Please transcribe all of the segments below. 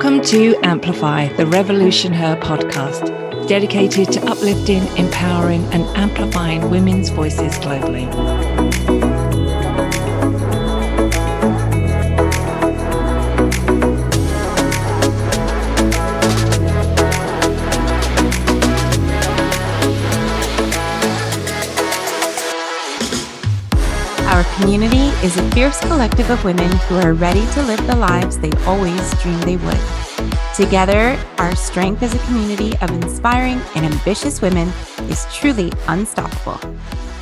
Welcome to Amplify, the Revolution Her podcast, dedicated to uplifting, empowering, and amplifying women's voices globally. Our community is a fierce collective of women who are ready to live the lives they always dreamed they would. Together, our strength as a community of inspiring and ambitious women is truly unstoppable.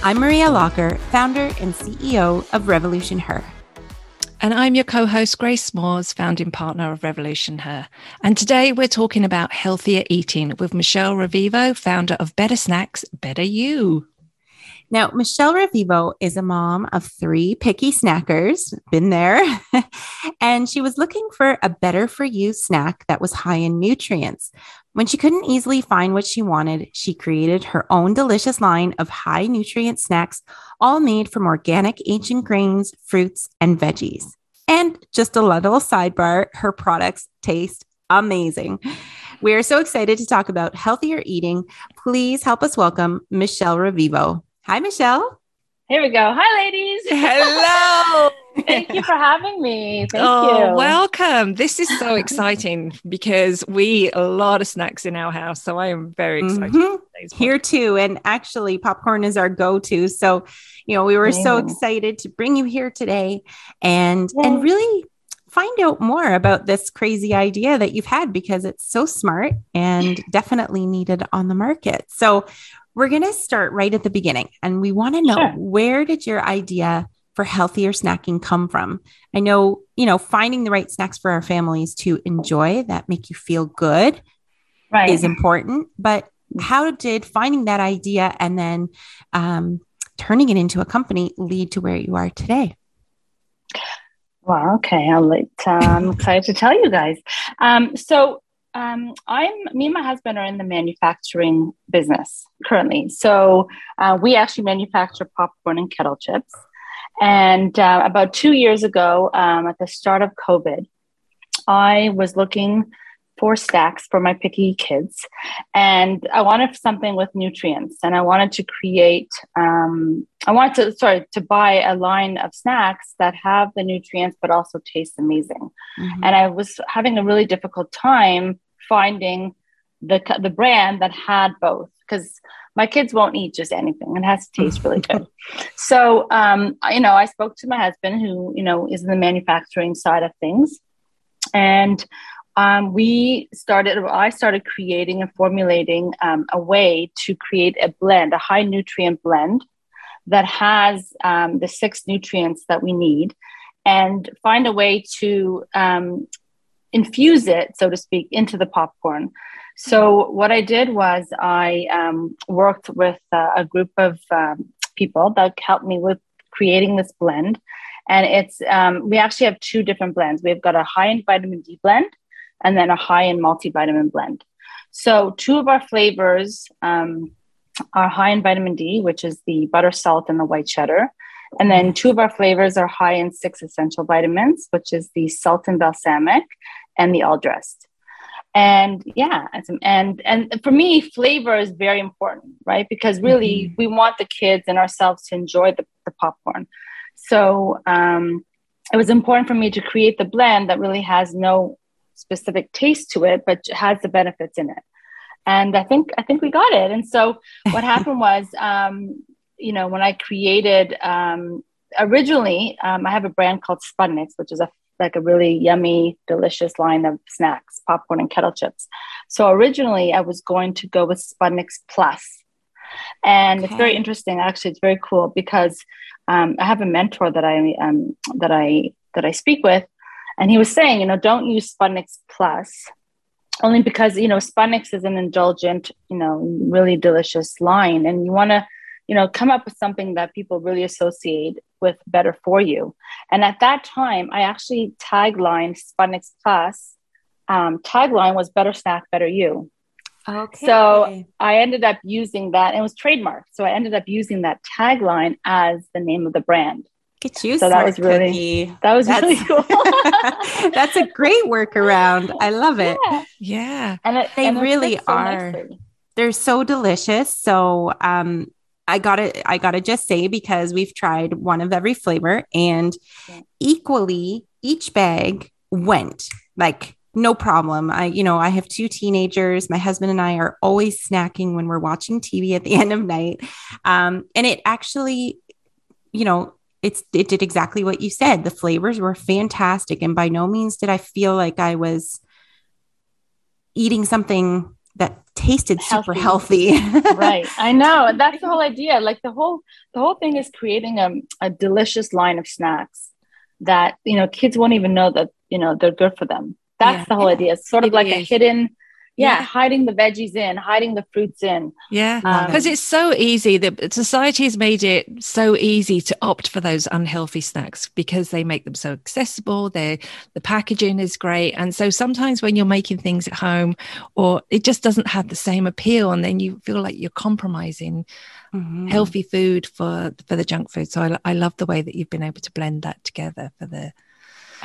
I'm Maria Locker, founder and CEO of Revolution Her. And I'm your co host, Grace Moores, founding partner of Revolution Her. And today we're talking about healthier eating with Michele Revivo, founder of Better Snacks, Better You. Now, Michele Revivo is a mom of three picky snackers, been there, and she was looking for a better for you snack that was high in nutrients. When she couldn't easily find what she wanted, she created her own delicious line of high nutrient snacks, all made from organic ancient grains, fruits, and veggies. And just a little sidebar, her products taste amazing. We are so excited to talk about healthier eating. Please help us welcome Michele Revivo. Hi, Michele. Here we go. Hi, ladies. Hello. Thank you for having me. Thank oh, you. welcome. This is so exciting because we eat a lot of snacks in our house. So I am very excited. Mm-hmm. Here too. And actually, popcorn is our go to. So, you know, we were so excited to bring you here today and, Yay. and really find out more about this crazy idea that you've had because it's so smart and definitely needed on the market. So, we're going to start right at the beginning and we want to know sure. where did your idea for healthier snacking come from? I know, you know, finding the right snacks for our families to enjoy that make you feel good right. is important, but how did finding that idea and then um, turning it into a company lead to where you are today? Well, okay, I'll let, uh, I'm excited to tell you guys. Um, so um, I'm me and my husband are in the manufacturing business currently. So uh, we actually manufacture popcorn and kettle chips. And uh, about two years ago, um, at the start of COVID, I was looking for snacks for my picky kids, and I wanted something with nutrients. And I wanted to create, um, I wanted to sorry to buy a line of snacks that have the nutrients but also taste amazing. Mm-hmm. And I was having a really difficult time finding the the brand that had both because my kids won't eat just anything. It has to taste really good. So, um, you know, I spoke to my husband, who you know is in the manufacturing side of things, and um, we started. I started creating and formulating um, a way to create a blend, a high nutrient blend that has um, the six nutrients that we need, and find a way to um, infuse it, so to speak, into the popcorn. So what I did was I um, worked with uh, a group of um, people that helped me with creating this blend. And it's um, we actually have two different blends. We've got a high in vitamin D blend and then a high in multivitamin blend. So two of our flavors um, are high in vitamin D, which is the butter salt and the white cheddar. And then two of our flavors are high in six essential vitamins, which is the salt and balsamic and the all dressed. And yeah, and and for me, flavor is very important, right? Because really, mm-hmm. we want the kids and ourselves to enjoy the, the popcorn. So um, it was important for me to create the blend that really has no specific taste to it, but has the benefits in it. And I think I think we got it. And so what happened was, um, you know, when I created um, originally, um, I have a brand called Spudnix, which is a like a really yummy, delicious line of snacks, popcorn and kettle chips. So originally, I was going to go with Spudnix Plus, and okay. it's very interesting. Actually, it's very cool because um, I have a mentor that I um, that I that I speak with, and he was saying, you know, don't use Spudnix Plus only because you know Spudnix is an indulgent, you know, really delicious line, and you want to you know come up with something that people really associate with better for you and at that time i actually tagline spudnix plus um, tagline was better snack better you okay so i ended up using that and it was trademarked so i ended up using that tagline as the name of the brand Get you so that was really cookie. that was that's, really cool. that's a great workaround. I love it. Yeah, yeah. and it, they and really are. So They're so delicious. So um, I gotta I gotta just say because we've tried one of every flavor and equally each bag went like no problem. I, you know, I have two teenagers. My husband and I are always snacking when we're watching TV at the end of night. Um, and it actually, you know, it's it did exactly what you said. The flavors were fantastic, and by no means did I feel like I was eating something that tasted healthy. super healthy. right. I know. That's the whole idea. Like the whole the whole thing is creating a, a delicious line of snacks that you know kids won't even know that you know they're good for them. That's yeah. the whole idea. It's sort of it like is. a hidden yeah, yeah, hiding the veggies in, hiding the fruits in. Yeah, because um, it's so easy. The society has made it so easy to opt for those unhealthy snacks because they make them so accessible. They the packaging is great, and so sometimes when you're making things at home, or it just doesn't have the same appeal, and then you feel like you're compromising mm-hmm. healthy food for for the junk food. So I, I love the way that you've been able to blend that together for the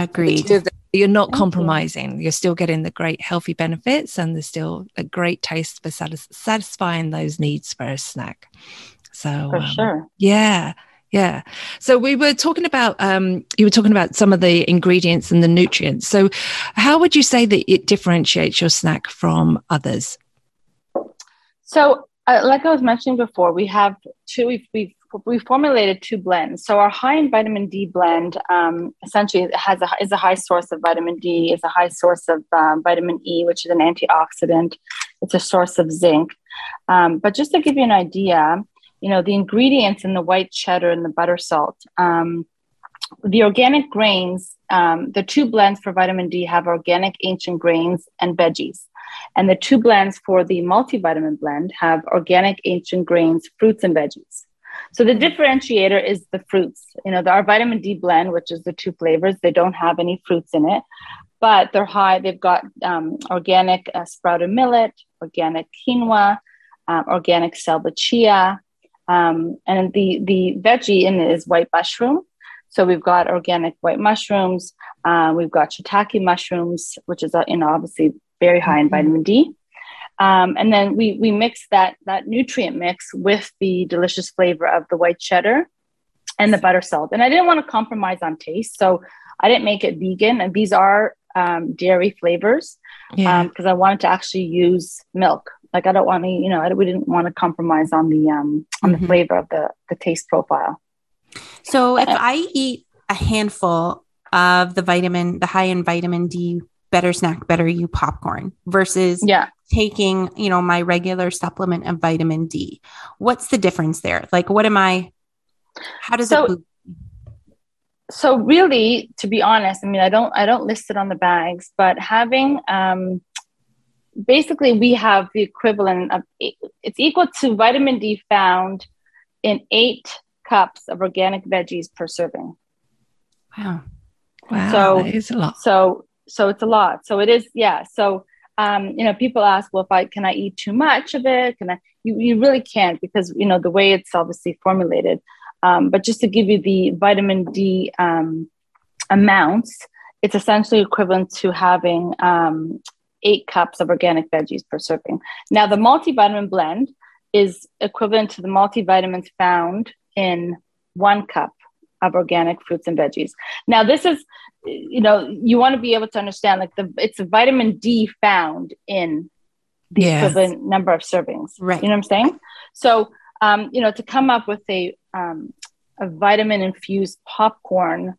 Agreed. You're not compromising. You. You're still getting the great healthy benefits and there's still a great taste for satis- satisfying those needs for a snack. So, for um, sure. Yeah. Yeah. So we were talking about, um, you were talking about some of the ingredients and the nutrients. So, how would you say that it differentiates your snack from others? So, uh, like I was mentioning before, we have two, we've, we've we formulated two blends. So our high in vitamin D blend um, essentially has a, is a high source of vitamin D, is a high source of um, vitamin E, which is an antioxidant. It's a source of zinc. Um, but just to give you an idea, you know the ingredients in the white cheddar and the butter salt. Um, the organic grains, um, the two blends for vitamin D have organic ancient grains and veggies. And the two blends for the multivitamin blend have organic ancient grains, fruits, and veggies. So the differentiator is the fruits. You know, our vitamin D blend, which is the two flavors, they don't have any fruits in it, but they're high. They've got um, organic uh, sprouted millet, organic quinoa, um, organic Salba chia, um, and the the veggie in it is white mushroom. So we've got organic white mushrooms. Uh, we've got shiitake mushrooms, which is uh, you know obviously very high in mm-hmm. vitamin D. Um, and then we we mix that that nutrient mix with the delicious flavor of the white cheddar and the butter salt. And I didn't want to compromise on taste, so I didn't make it vegan. And these are um, dairy flavors because yeah. um, I wanted to actually use milk. Like I don't want to, you know, I, we didn't want to compromise on the um, on mm-hmm. the flavor of the the taste profile. So if I eat a handful of the vitamin, the high in vitamin D better snack, better you popcorn versus yeah. taking, you know, my regular supplement of vitamin D. What's the difference there? Like, what am I, how does so, it? So really, to be honest, I mean, I don't, I don't list it on the bags, but having, um, basically we have the equivalent of, it's equal to vitamin D found in eight cups of organic veggies per serving. Wow. Wow. So, that is a lot. So so it's a lot. So it is yeah. So um, you know people ask well if i can i eat too much of it? Can i you, you really can't because you know the way it's obviously formulated. Um, but just to give you the vitamin d um, amounts it's essentially equivalent to having um, eight cups of organic veggies per serving. Now the multivitamin blend is equivalent to the multivitamins found in one cup of organic fruits and veggies. Now, this is, you know, you want to be able to understand like the it's a vitamin D found in the yes. equivalent number of servings. Right. You know what I'm saying? So, um, you know, to come up with a um, a vitamin infused popcorn,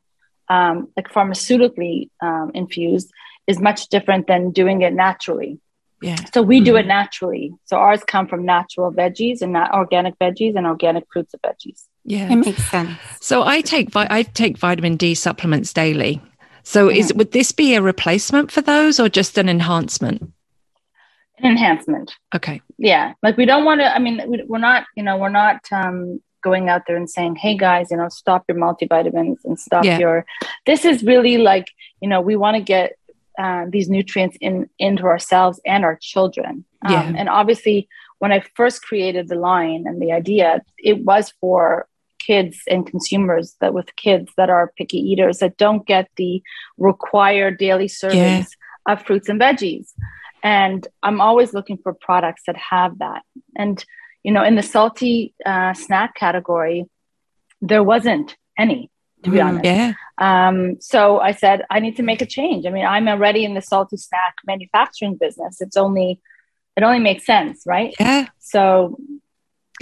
um, like pharmaceutically um, infused, is much different than doing it naturally. Yeah. So we mm-hmm. do it naturally. So ours come from natural veggies and not organic veggies and organic fruits and veggies. Yeah, it makes sense. So I take I take vitamin D supplements daily. So is mm. would this be a replacement for those or just an enhancement? An enhancement. Okay. Yeah, like we don't want to. I mean, we're not. You know, we're not um, going out there and saying, "Hey guys, you know, stop your multivitamins and stop yeah. your." This is really like you know we want to get uh, these nutrients in into ourselves and our children. Um, yeah. And obviously, when I first created the line and the idea, it was for kids and consumers that with kids that are picky eaters that don't get the required daily servings yeah. of fruits and veggies. And I'm always looking for products that have that. And, you know, in the salty uh, snack category, there wasn't any, to be mm, honest. Yeah. Um, so I said, I need to make a change. I mean, I'm already in the salty snack manufacturing business. It's only, it only makes sense, right? Yeah. So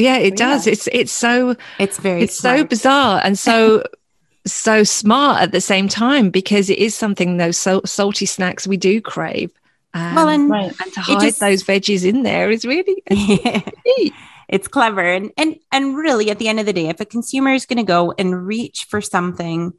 yeah, it does. Yeah. It's it's so it's very it's smart. so bizarre and so so smart at the same time because it is something those so, salty snacks we do crave. Um, well, and, right. and to hide just, those veggies in there is really yeah, it's clever. And and and really, at the end of the day, if a consumer is going to go and reach for something,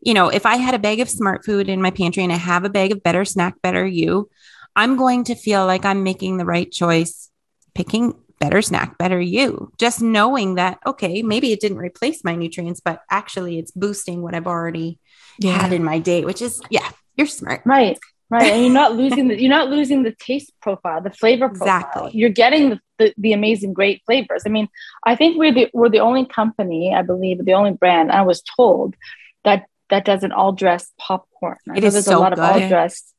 you know, if I had a bag of Smartfood in my pantry and I have a bag of better snack, better you, I'm going to feel like I'm making the right choice, picking better snack, better you. Just knowing that, okay, maybe it didn't replace my nutrients, but actually it's boosting what I've already yeah. had in my day, which is, yeah, you're smart. Right. Right. And you're not losing the, you're not losing the taste profile, the flavor profile. Exactly. You're getting the, the, the, amazing, great flavors. I mean, I think we're the, we're the only company, I believe, the only brand I was told that does an all dressed popcorn. I it is there's so a lot good. of all dressed.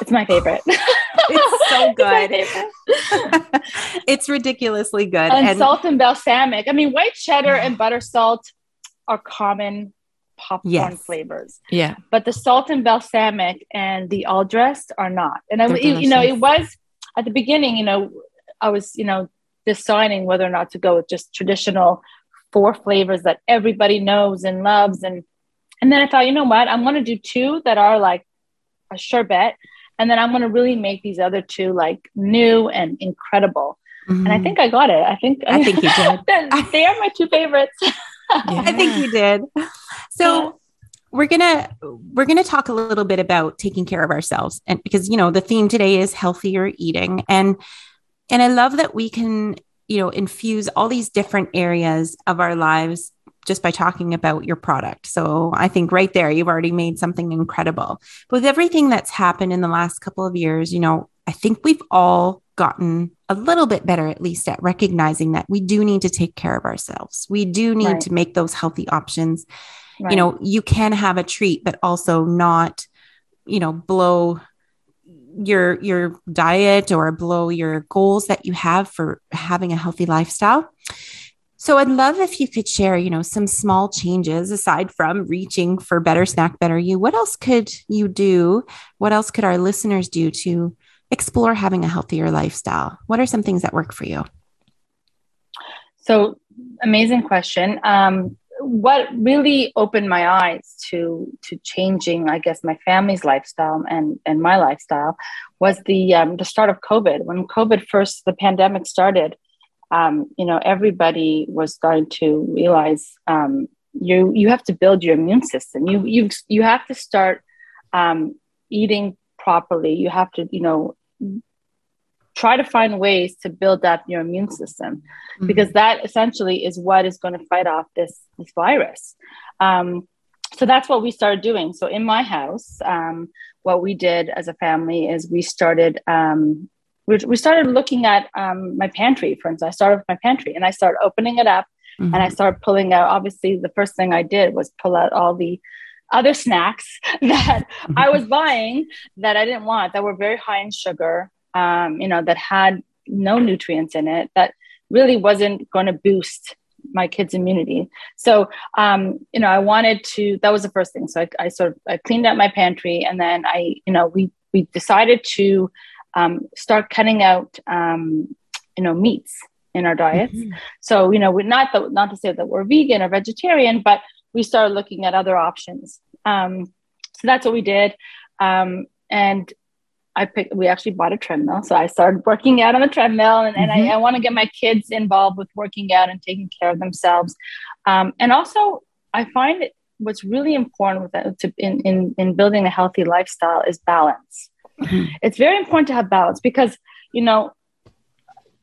It's my favorite. it's so good. it's, it's, ridiculously good. And, and, salt and balsamic. I mean, white cheddar and butter salt are common popcorn yes. flavors. Yeah. But the salt and balsamic and the all dressed are not. And I, you know, it was at the beginning, you know, I was, you know, deciding whether or not to go with just traditional four flavors that everybody knows and loves and and then I thought, you know what? I'm going to do two that are like a sure bet. And then I'm going to really make these other two like new and incredible. Mm-hmm. And I mm-hmm. think I got it. I think I think you did. they are my two favorites. yeah. I think you did. So yeah. we're gonna we're gonna talk a little bit about taking care of ourselves, and because you know the theme today is healthier eating, and and I love that we can you know infuse all these different areas of our lives just by talking about your product. So I think right there, you've already made something incredible. But with everything that's happened in the last couple of years, you know, I think we've all gotten a little bit better, at least at recognizing that we do need to take care of ourselves. We do need right. to make those healthy options. Right. You know, you can have a treat, but also not, you know, blow your your diet or blow your goals that you have for having a healthy lifestyle so I'd love if you could share, you know, some small changes aside from reaching for better snack, better you. What else could you do? What else could our listeners do to explore having a healthier lifestyle? What are some things that work for you? So amazing question. Um, what really opened my eyes to to changing, I guess, my family's lifestyle and and my lifestyle was the um, the start of COVID. When COVID first, the pandemic started, um, you know, everybody was starting to realize um, you you have to build your immune system. You you you have to start um, eating properly. You have to, you know, try to find ways to build up your immune system mm-hmm. because that essentially is what is going to fight off this this virus. Um, so that's what we started doing. So in my house, um, what we did as a family is we started um, we, we started looking at um, my pantry, for instance. I started with my pantry and I started opening it up mm-hmm. and I started pulling out. Obviously, the first thing I did was pull out all the other snacks that mm-hmm. I was buying that I didn't want, that were very high in sugar, um, you know, that had no nutrients in it, that really wasn't going to boost my kids' immunity. So, um, you know, I wanted to. That was the first thing. So I, I sort of I cleaned up my pantry, and then I, you know, we we decided to um, start cutting out um, you know meats in our diets. Mm-hmm. So you know, we're not the, not to say that we're vegan or vegetarian, but we started looking at other options. Um, so that's what we did, um, and I picked. We actually bought a treadmill, so I started working out on the treadmill, and, and mm-hmm. I, I want to get my kids involved with working out and taking care of themselves, um, and also I find it, what's really important with that, to, in, in in building a healthy lifestyle is balance. Mm-hmm. It's very important to have balance because, you know,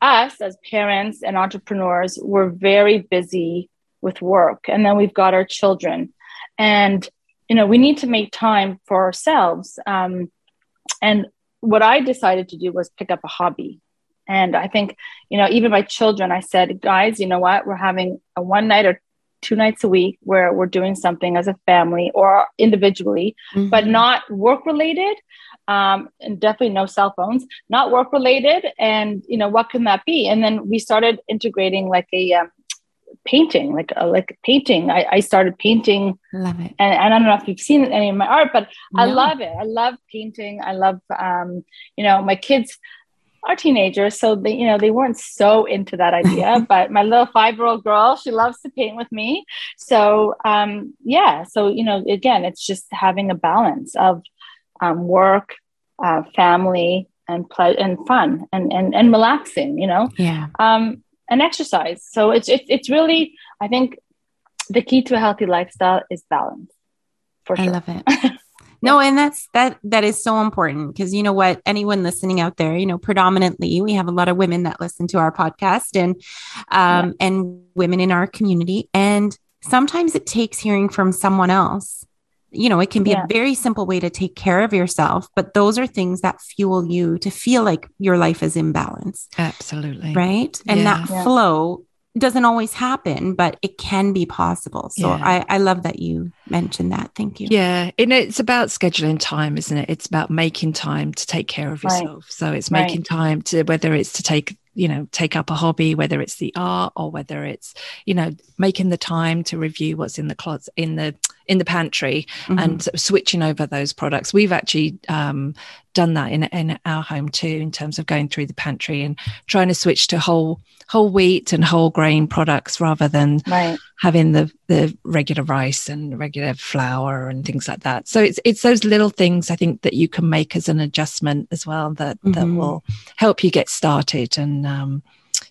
us as parents and entrepreneurs, we're very busy with work. And then we've got our children. And, you know, we need to make time for ourselves. Um, and what I decided to do was pick up a hobby. And I think, you know, even my children, I said, guys, you know what? We're having a one night or two nights a week where we're doing something as a family or individually, mm-hmm. but not work related. Um, and definitely no cell phones, not work related. And you know what can that be? And then we started integrating like a um, painting, like a, like painting. I, I started painting. Love it. And, and, I don't know if you've seen any of my art, but no. I love it. I love painting. I love, um, you know, my kids are teenagers, so they, you know, they weren't so into that idea. but my little five-year-old girl, she loves to paint with me. So um, yeah, so you know, again, it's just having a balance of um, work, uh, family, and play and fun and and and relaxing. You know, yeah. Um, and exercise. So it's it's it's really, I think, the key to a healthy lifestyle is balance. For sure. I love it. no and that's that that is so important because you know what anyone listening out there you know predominantly we have a lot of women that listen to our podcast and um yeah. and women in our community and sometimes it takes hearing from someone else you know it can be yeah. a very simple way to take care of yourself but those are things that fuel you to feel like your life is in balance absolutely right and yeah. that flow doesn't always happen, but it can be possible. So yeah. I, I love that you mentioned that. Thank you. Yeah. And it's about scheduling time, isn't it? It's about making time to take care of yourself. Right. So it's making right. time to whether it's to take you know take up a hobby whether it's the art or whether it's you know making the time to review what's in the closet in the in the pantry mm-hmm. and sort of switching over those products we've actually um, done that in in our home too in terms of going through the pantry and trying to switch to whole whole wheat and whole grain products rather than right. having the the regular rice and regular flour and things like that. So it's it's those little things I think that you can make as an adjustment as well that mm-hmm. that will help you get started. And um,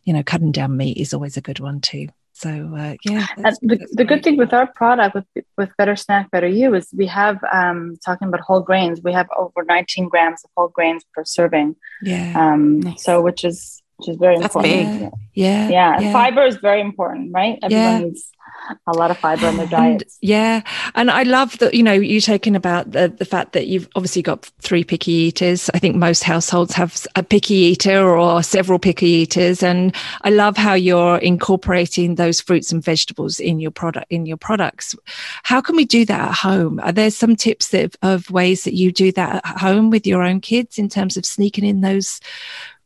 you know, cutting down meat is always a good one too. So uh, yeah, the, the good thing with our product with with Better Snack Better You is we have um, talking about whole grains. We have over 19 grams of whole grains per serving. Yeah. Um, nice. So which is which is very That's important. Big. Yeah. yeah. Yeah. Fiber is very important, right? Everyone yeah. needs a lot of fiber in their diet. Yeah. And I love that, you know, you talking about the, the fact that you've obviously got three picky eaters. I think most households have a picky eater or several picky eaters. And I love how you're incorporating those fruits and vegetables in your product, in your products. How can we do that at home? Are there some tips that, of ways that you do that at home with your own kids in terms of sneaking in those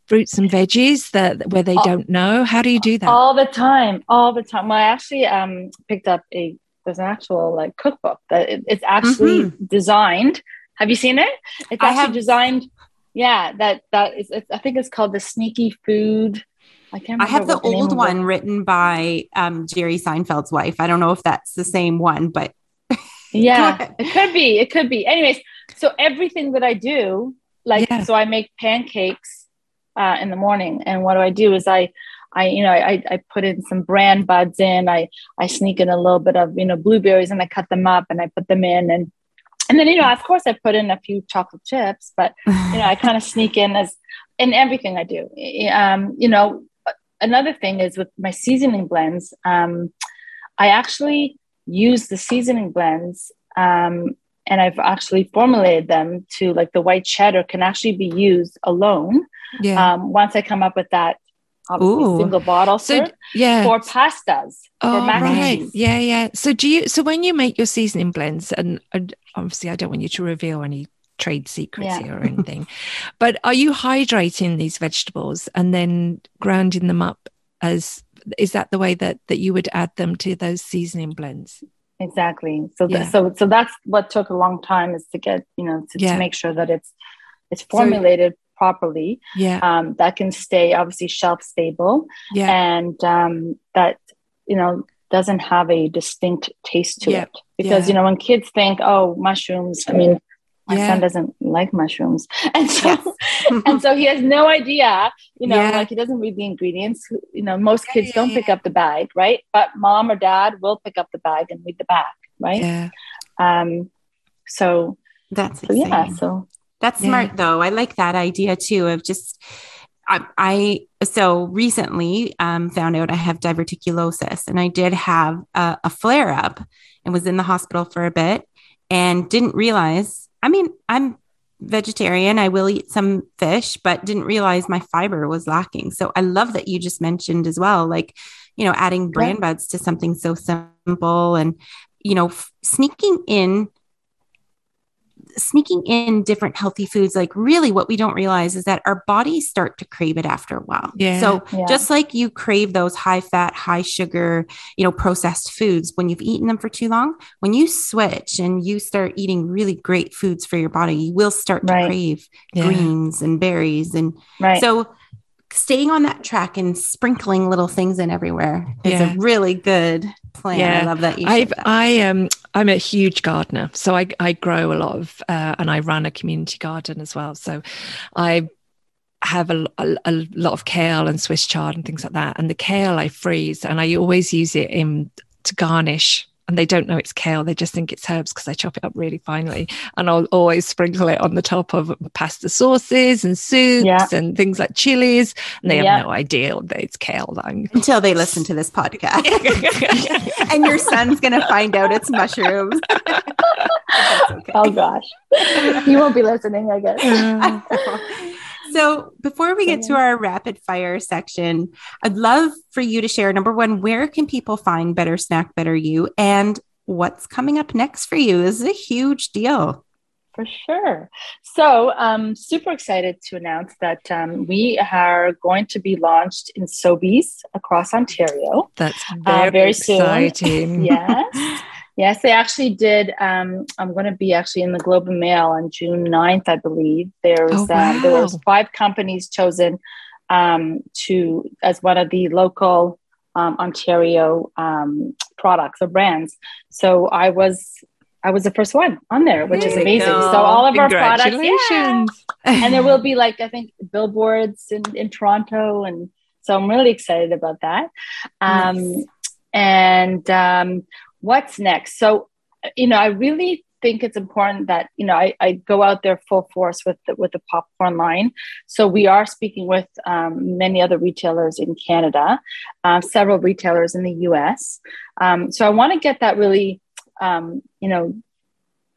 fruits and veggies that where they all, don't know? How do you do that? All the time, all the time. Well, I actually um, picked up a there's an actual like cookbook that it, it's actually mm-hmm. designed. Have you seen it? It's actually have, designed. Yeah, that that is. I think it's called the Sneaky Food. I can't. I have the, the old one written by um, Jerry Seinfeld's wife. I don't know if that's the same one, but yeah, it could be. It could be. Anyways, so everything that I do, like, yeah. so I make pancakes uh, in the morning. And what do I do is I, I, you know, I, I put in some bran buds in, I, I sneak in a little bit of, you know, blueberries and I cut them up and I put them in and, and then, you know, of course I put in a few chocolate chips, but, you know, I kind of sneak in as in everything I do. Um, you know, another thing is with my seasoning blends, um, I actually use the seasoning blends um, and I've actually formulated them to like the white cheddar can actually be used alone. Yeah. Um, once I come up with that single bottle so, yeah. for pastas oh, for right. Yeah, yeah. So do you so when you make your seasoning blends and, and obviously I don't want you to reveal any trade secrets yeah. here or anything. but are you hydrating these vegetables and then grounding them up as is that the way that that you would add them to those seasoning blends? Exactly so yeah. th- so so that's what took a long time is to get you know to, yeah. to make sure that it's it's formulated so, properly yeah um, that can stay obviously shelf stable yeah and um, that you know doesn't have a distinct taste to yeah. it because you know when kids think oh mushrooms i mean my yeah. son doesn't like mushrooms. And so and so he has no idea you know yeah. like he doesn't read the ingredients. You know most kids yeah, don't pick up the bag right? But mom or dad will pick up the bag and read the back right? Yeah. Um so that's so, yeah so that's smart though. I like that idea too of just I, I so recently um, found out I have diverticulosis, and I did have a, a flare up and was in the hospital for a bit, and didn't realize I mean, I'm vegetarian. I will eat some fish, but didn't realize my fiber was lacking. So I love that you just mentioned as well, like you know, adding bran yeah. buds to something so simple and, you know, f- sneaking in sneaking in different healthy foods, like really what we don't realize is that our bodies start to crave it after a while. Yeah. So yeah. just like you crave those high fat, high sugar, you know, processed foods when you've eaten them for too long, when you switch and you start eating really great foods for your body, you will start to right. crave yeah. greens and berries. And right. so staying on that track and sprinkling little things in everywhere is a really good plan. Yeah. I love that. You I've, that. I am, um, I'm a huge gardener. So I, I grow a lot of, uh, and I run a community garden as well. So I have a, a, a, lot of kale and Swiss chard and things like that. And the kale I freeze and I always use it in to garnish and they don't know it's kale. They just think it's herbs because I chop it up really finely. And I'll always sprinkle it on the top of pasta sauces and soups yeah. and things like chilies. And they yeah. have no idea that it's kale. That I'm... Until they listen to this podcast. and your son's going to find out it's mushrooms. okay. Oh, gosh. He won't be listening, I guess. So before we get to our rapid fire section, I'd love for you to share number one, where can people find Better Snack, Better You? And what's coming up next for you? This is a huge deal. For sure. So, um, super excited to announce that um, we are going to be launched in Sobeys across Ontario. That's very, uh, very exciting. Soon. yes. Yes, they actually did. Um, I'm going to be actually in the Globe and Mail on June 9th, I believe. There's oh, wow. um, there was five companies chosen um, to as one of the local um, Ontario um, products or brands. So I was I was the first one on there, which there is amazing. So all of our products, yeah. and there will be like I think billboards in, in Toronto, and so I'm really excited about that. Um, nice. And um, what's next? So, you know, I really think it's important that you know I, I go out there full force with the, with the popcorn line. So we are speaking with um, many other retailers in Canada, uh, several retailers in the U.S. Um, so I want to get that really, um, you know,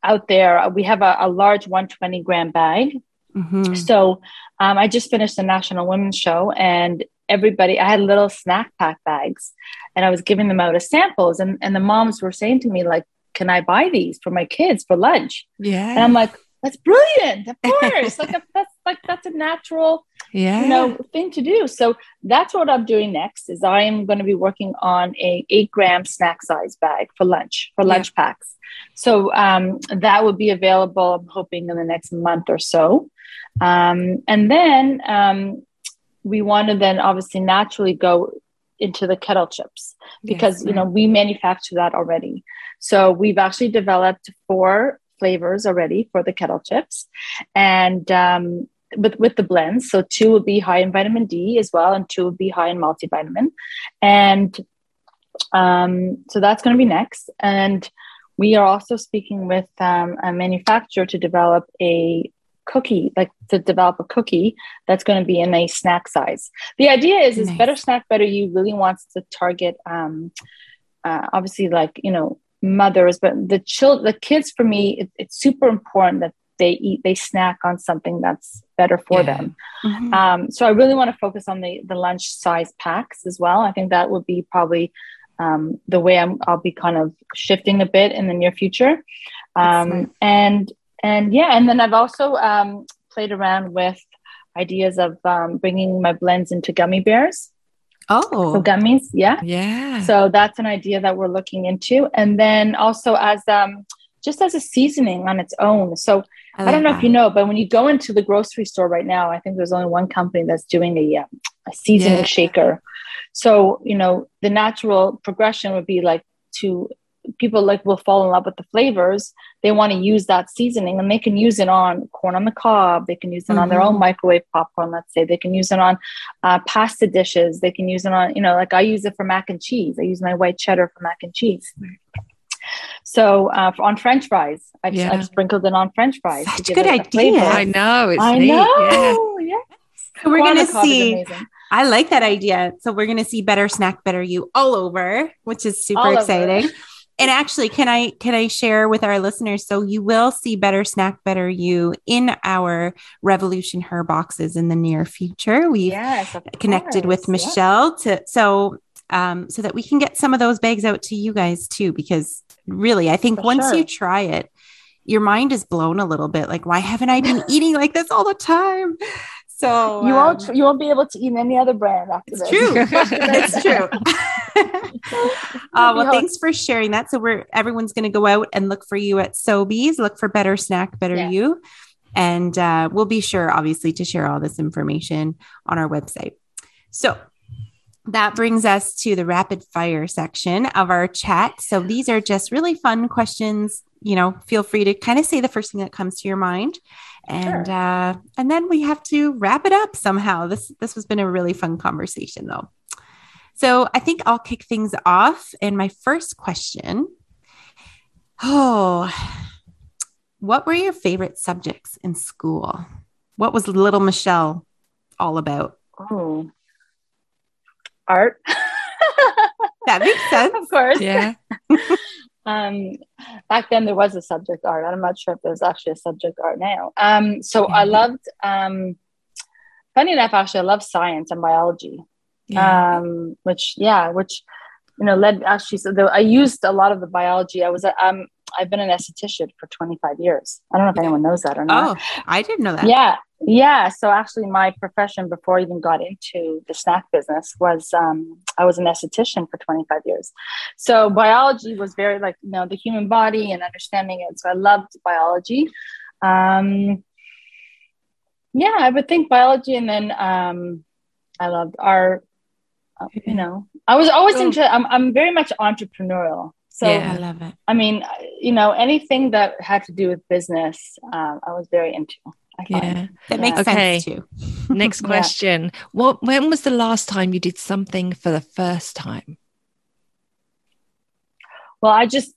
out there. We have a, a large 120 gram bag. Mm-hmm. So um, I just finished the National Women's Show, and everybody i had little snack pack bags and i was giving them out as samples. And, and the moms were saying to me like can i buy these for my kids for lunch? Yeah and i'm like that's brilliant of course. Like that's like that's a natural yeah you know thing to do. So that's what i'm doing next is i am going to be working on a eight gram snack size bag for lunch for lunch yeah. packs. So um, that would be available i'm hoping in the next month or so. Um, and then um, we want to then obviously naturally go into the kettle chips because yes, you know we manufacture that already. So we've actually developed four flavors already for the kettle chips. And um, with with the blends so two will be high in vitamin d as well and two will be high in multivitamin. And um, so that's going to be next. And we are also speaking with um, a manufacturer to develop a cookie, like to develop a cookie that's going to be in a snack size. The idea is, nice. is better snack, better you really wants to target, um, uh, obviously like, you know, mothers, but the child, the kids for me, it, it's super important that they eat, they snack on something that's better for yeah. them. Mm-hmm. Um, so I really want to focus on the, the lunch size packs as well. I think that would be probably um, the way I'm, I'll be kind of shifting a bit in the near future. Um. And and yeah, and then I've also um, played around with ideas of um, bringing my blends into gummy bears. Oh, so gummies, yeah, yeah. So that's an idea that we're looking into, and then also as um, just as a seasoning on its own. So I, like I don't know that. if you know, but when you go into the grocery store right now, I think there's only one company that's doing a, um, a seasoning yeah. shaker. So you know, the natural progression would be like to people like will fall in love with the flavors they want to use that seasoning and they can use it on corn on the cob they can use it mm-hmm. on their own mm-hmm. microwave popcorn let's say they can use it on uh, pasta dishes they can use it on you know like i use it for mac and cheese i use my white cheddar for mac and cheese so uh, on French fries, I've, yeah. I've, sprinkled it on French fries. Such a good idea. I know. It's I neat. know. Yeah. So we're gonna see. I like that idea. So we're gonna see better snack, better you all over, which is super all exciting. Over and actually can i can i share with our listeners so you will see better snack better you in our revolution her boxes in the near future we've yes, connected course. with michelle yeah. to so um, so that we can get some of those bags out to you guys too. Because really, I think For once sure. you try it, your mind is blown a little bit. Like, why haven't I been eating like this all the time? So You um, won't. You won't be able to eat any other brand after It's this. true. it's true. uh, well, thanks for sharing that. So we're everyone's going to go out and look for you at Sobeys. Look for Better Snack, Better Yeah. You, and uh, we'll be sure, obviously, to share all this information on our website. So that brings us to the rapid fire section of our chat. So these are just really fun questions. You know, feel free to kind of say the first thing that comes to your mind, and uh, and then we have to wrap it up somehow. This this has been a really fun conversation, though. So I think I'll kick things off. And my first question: Oh, what were your favorite subjects in school? What was little Michele all about? Oh, art. That makes sense. of course. Yeah. Um, back then there was a subject art. I'm not sure if there's actually a subject art now. Um, so I Mhm. loved. Um, funny enough, actually, I love science and biology. Yeah. um which yeah which you know led actually so the, i used a lot of the biology. I was um i've been an esthetician for 25 years. I don't know if anyone knows that or not. Oh, I didn't know that. yeah. Yeah. So actually my profession before i even got into the snack business was um i was an esthetician for 25 years. So biology was very like you know the human body and understanding it. So i loved biology. Um yeah i would think biology and then um i loved art you know i was always So- into I'm, I'm very much entrepreneurial so Yeah. I love it. I mean, you know, anything that had to do with business, um, I was very into. I find. Yeah. That makes Okay. sense too. Next Yeah. question. What when was the last time you did something for the first time? Well, I just,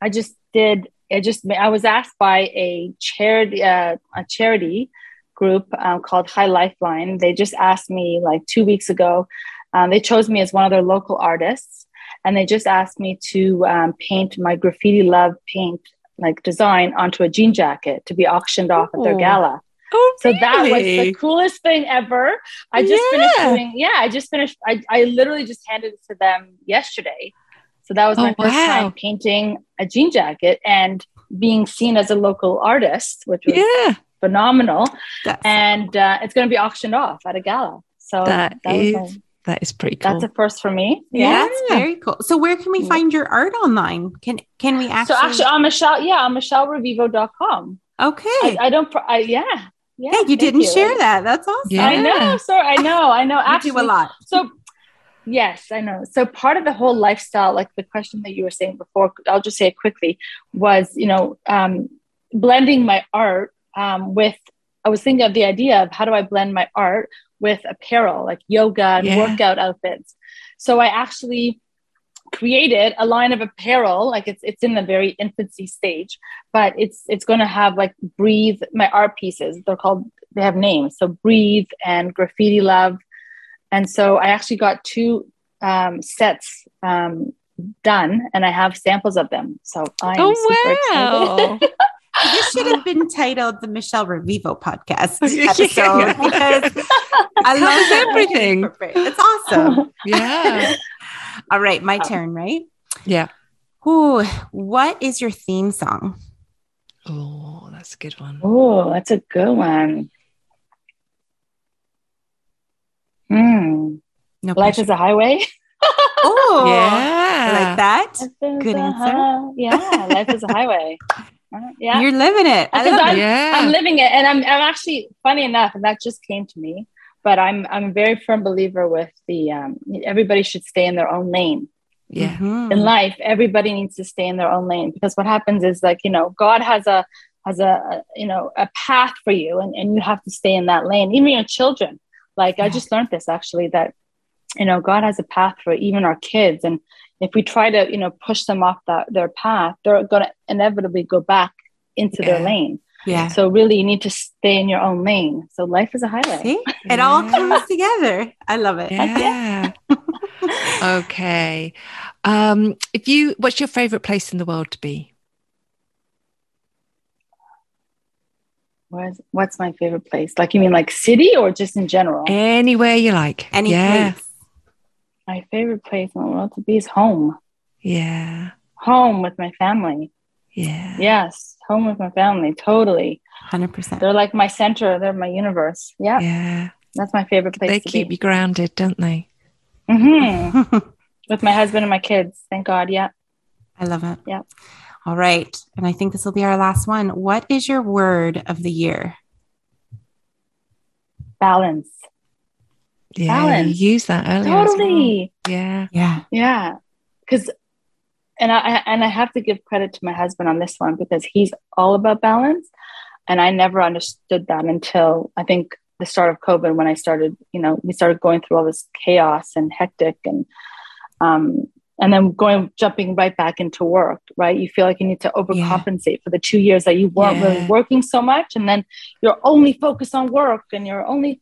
I just did. I just, I was asked by a charity, uh, a charity group um, called High Lifeline. They just asked me like two weeks ago. Um, they chose me as one of their local artists, and they just asked me to um, paint my graffiti love paint like design onto a jean jacket to be auctioned off at their gala. Oh, So that was the coolest thing ever. I just finished Yeah. doing, yeah, I just finished, I, I literally just handed it to them yesterday. So that was my Oh, first wow. time painting a jean jacket and being seen as a local artist, which was yeah. phenomenal. That's, And uh, it's going to be auctioned off at a gala. So That was my- that is pretty cool. that's a first for me. yeah, that's very cool. So where can we Yeah. find your art online? Can can we actually? So actually on Michele, yeah, on michellerevivo.com. okay. I, I don't, I, yeah. Yeah. hey, you didn't share that. That's awesome. Yeah. I know. Sorry. I know. I know. You Actually, do a lot. So, yes, I know. So, part of the whole lifestyle, like the question that you were saying before, I'll just say it quickly, was, you know, um, blending my art um, with, I was thinking of the idea of how do I blend my art with apparel, like yoga and Yeah. workout outfits. So, I actually created a line of apparel like it's it's in the very infancy stage but it's it's going to have like breathe my art pieces they're called they have names so breathe and graffiti love and so I actually got two um, sets um, done, and I have samples of them. So I am oh super excited. wow. This should have been titled the Michele Revivo podcast Yeah. episode because I love everything. It's awesome. Yeah. All right, my turn, right? Yeah. Ooh, what is your theme song? Oh, that's a good one. Oh, that's a good one. Hmm. No Life pressure. is a highway. Oh, Yeah. like that. Life Good answer. hi- yeah, life is a highway. Yeah. You're living it. I love I'm, yeah. I'm living it, and I'm, I'm actually funny enough, and that just came to me. But I'm I'm a very firm believer with the um, everybody should stay in their own lane yeah. Mhm. in life. Everybody needs to stay in their own lane because what happens is like you know God has a has a, a you know a path for you, and, and you have to stay in that lane. Even your children, like I just learned this actually that you know God has a path for even our kids, and if we try to you know push them off that their path, they're going to inevitably go back into their lane. Yeah. So really, you need to stay in your own lane. So life is a highway. See, it all comes together. I love it. Yeah. okay. Um, if you, what's your favorite place in the world to be? Where's, what's my favorite place? Like you mean like city or just in general? Anywhere you like. Any yeah. place. My favorite place in the world to be is home. Yeah. Home with my family. Yeah. Yes. Home with my family. Totally. 100%. They're like my center. They're my universe. Yeah. Yeah. That's my favorite place. They keep be. you grounded, don't they? Mm-hmm. with my husband and my kids. Thank God. Yeah. I love it. Yeah. All right. And I think this will be our last one. What is your word of the year? Balance. Yeah. Balance. You use that earlier. as well. Totally. Yeah. Yeah. Yeah. Because, and I, and I have to give credit to my husband on this one because he's all about balance. And I never understood that until I think the start of COVID when I started, you know, we started going through all this chaos and hectic and, um, and then going jumping right back into work right you feel like you need to overcompensate for the two years that you weren't Yeah. really working so much and then you're only focused on work and you're only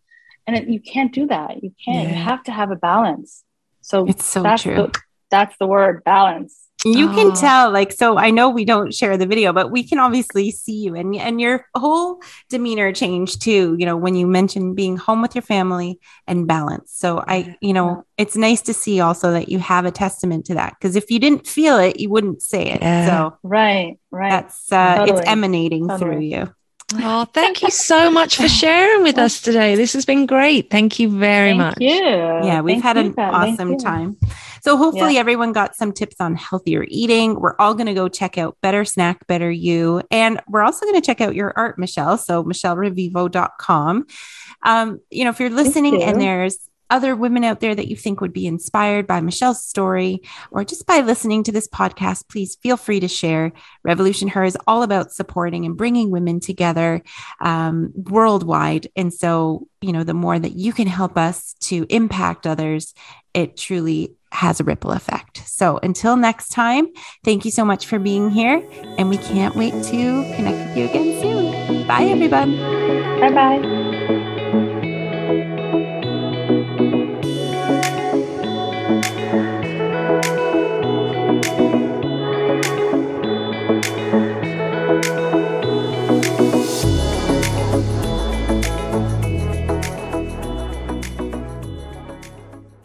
and it, you can't do that you can't you have to have a balance so It's so that's true. the, that's the word balance You can Oh. tell, like, so I know we don't share the video, but we can obviously see you and, and your whole demeanor changed too, you know, when you mentioned being home with your family and balance. So I, you know, it's nice to see also that you have a testament to that. Cause if you didn't feel it, you wouldn't say it. Yeah. So right right that's, uh, Totally. it's emanating through you. Oh, thank you so much for sharing with us today. This has been great. Thank you very Thank much. you Yeah, we've Thank had you, an Pat. Awesome time. So hopefully everyone got some tips on healthier eating. We're all going to go check out Better Snack, Better You. And we're also going to check out your art, Michele. So michelerevivo.com. Um, you know, if you're listening you. and there's other women out there that you think would be inspired by Michele's story or just by listening to this podcast, please feel free to share. Revolution Her is all about supporting and bringing women together um, worldwide. And so, you know, the more that you can help us to impact others, it truly has a ripple effect. So until next time, thank you so much for being here. And we can't wait to connect with you again soon. Bye, everyone. bye bye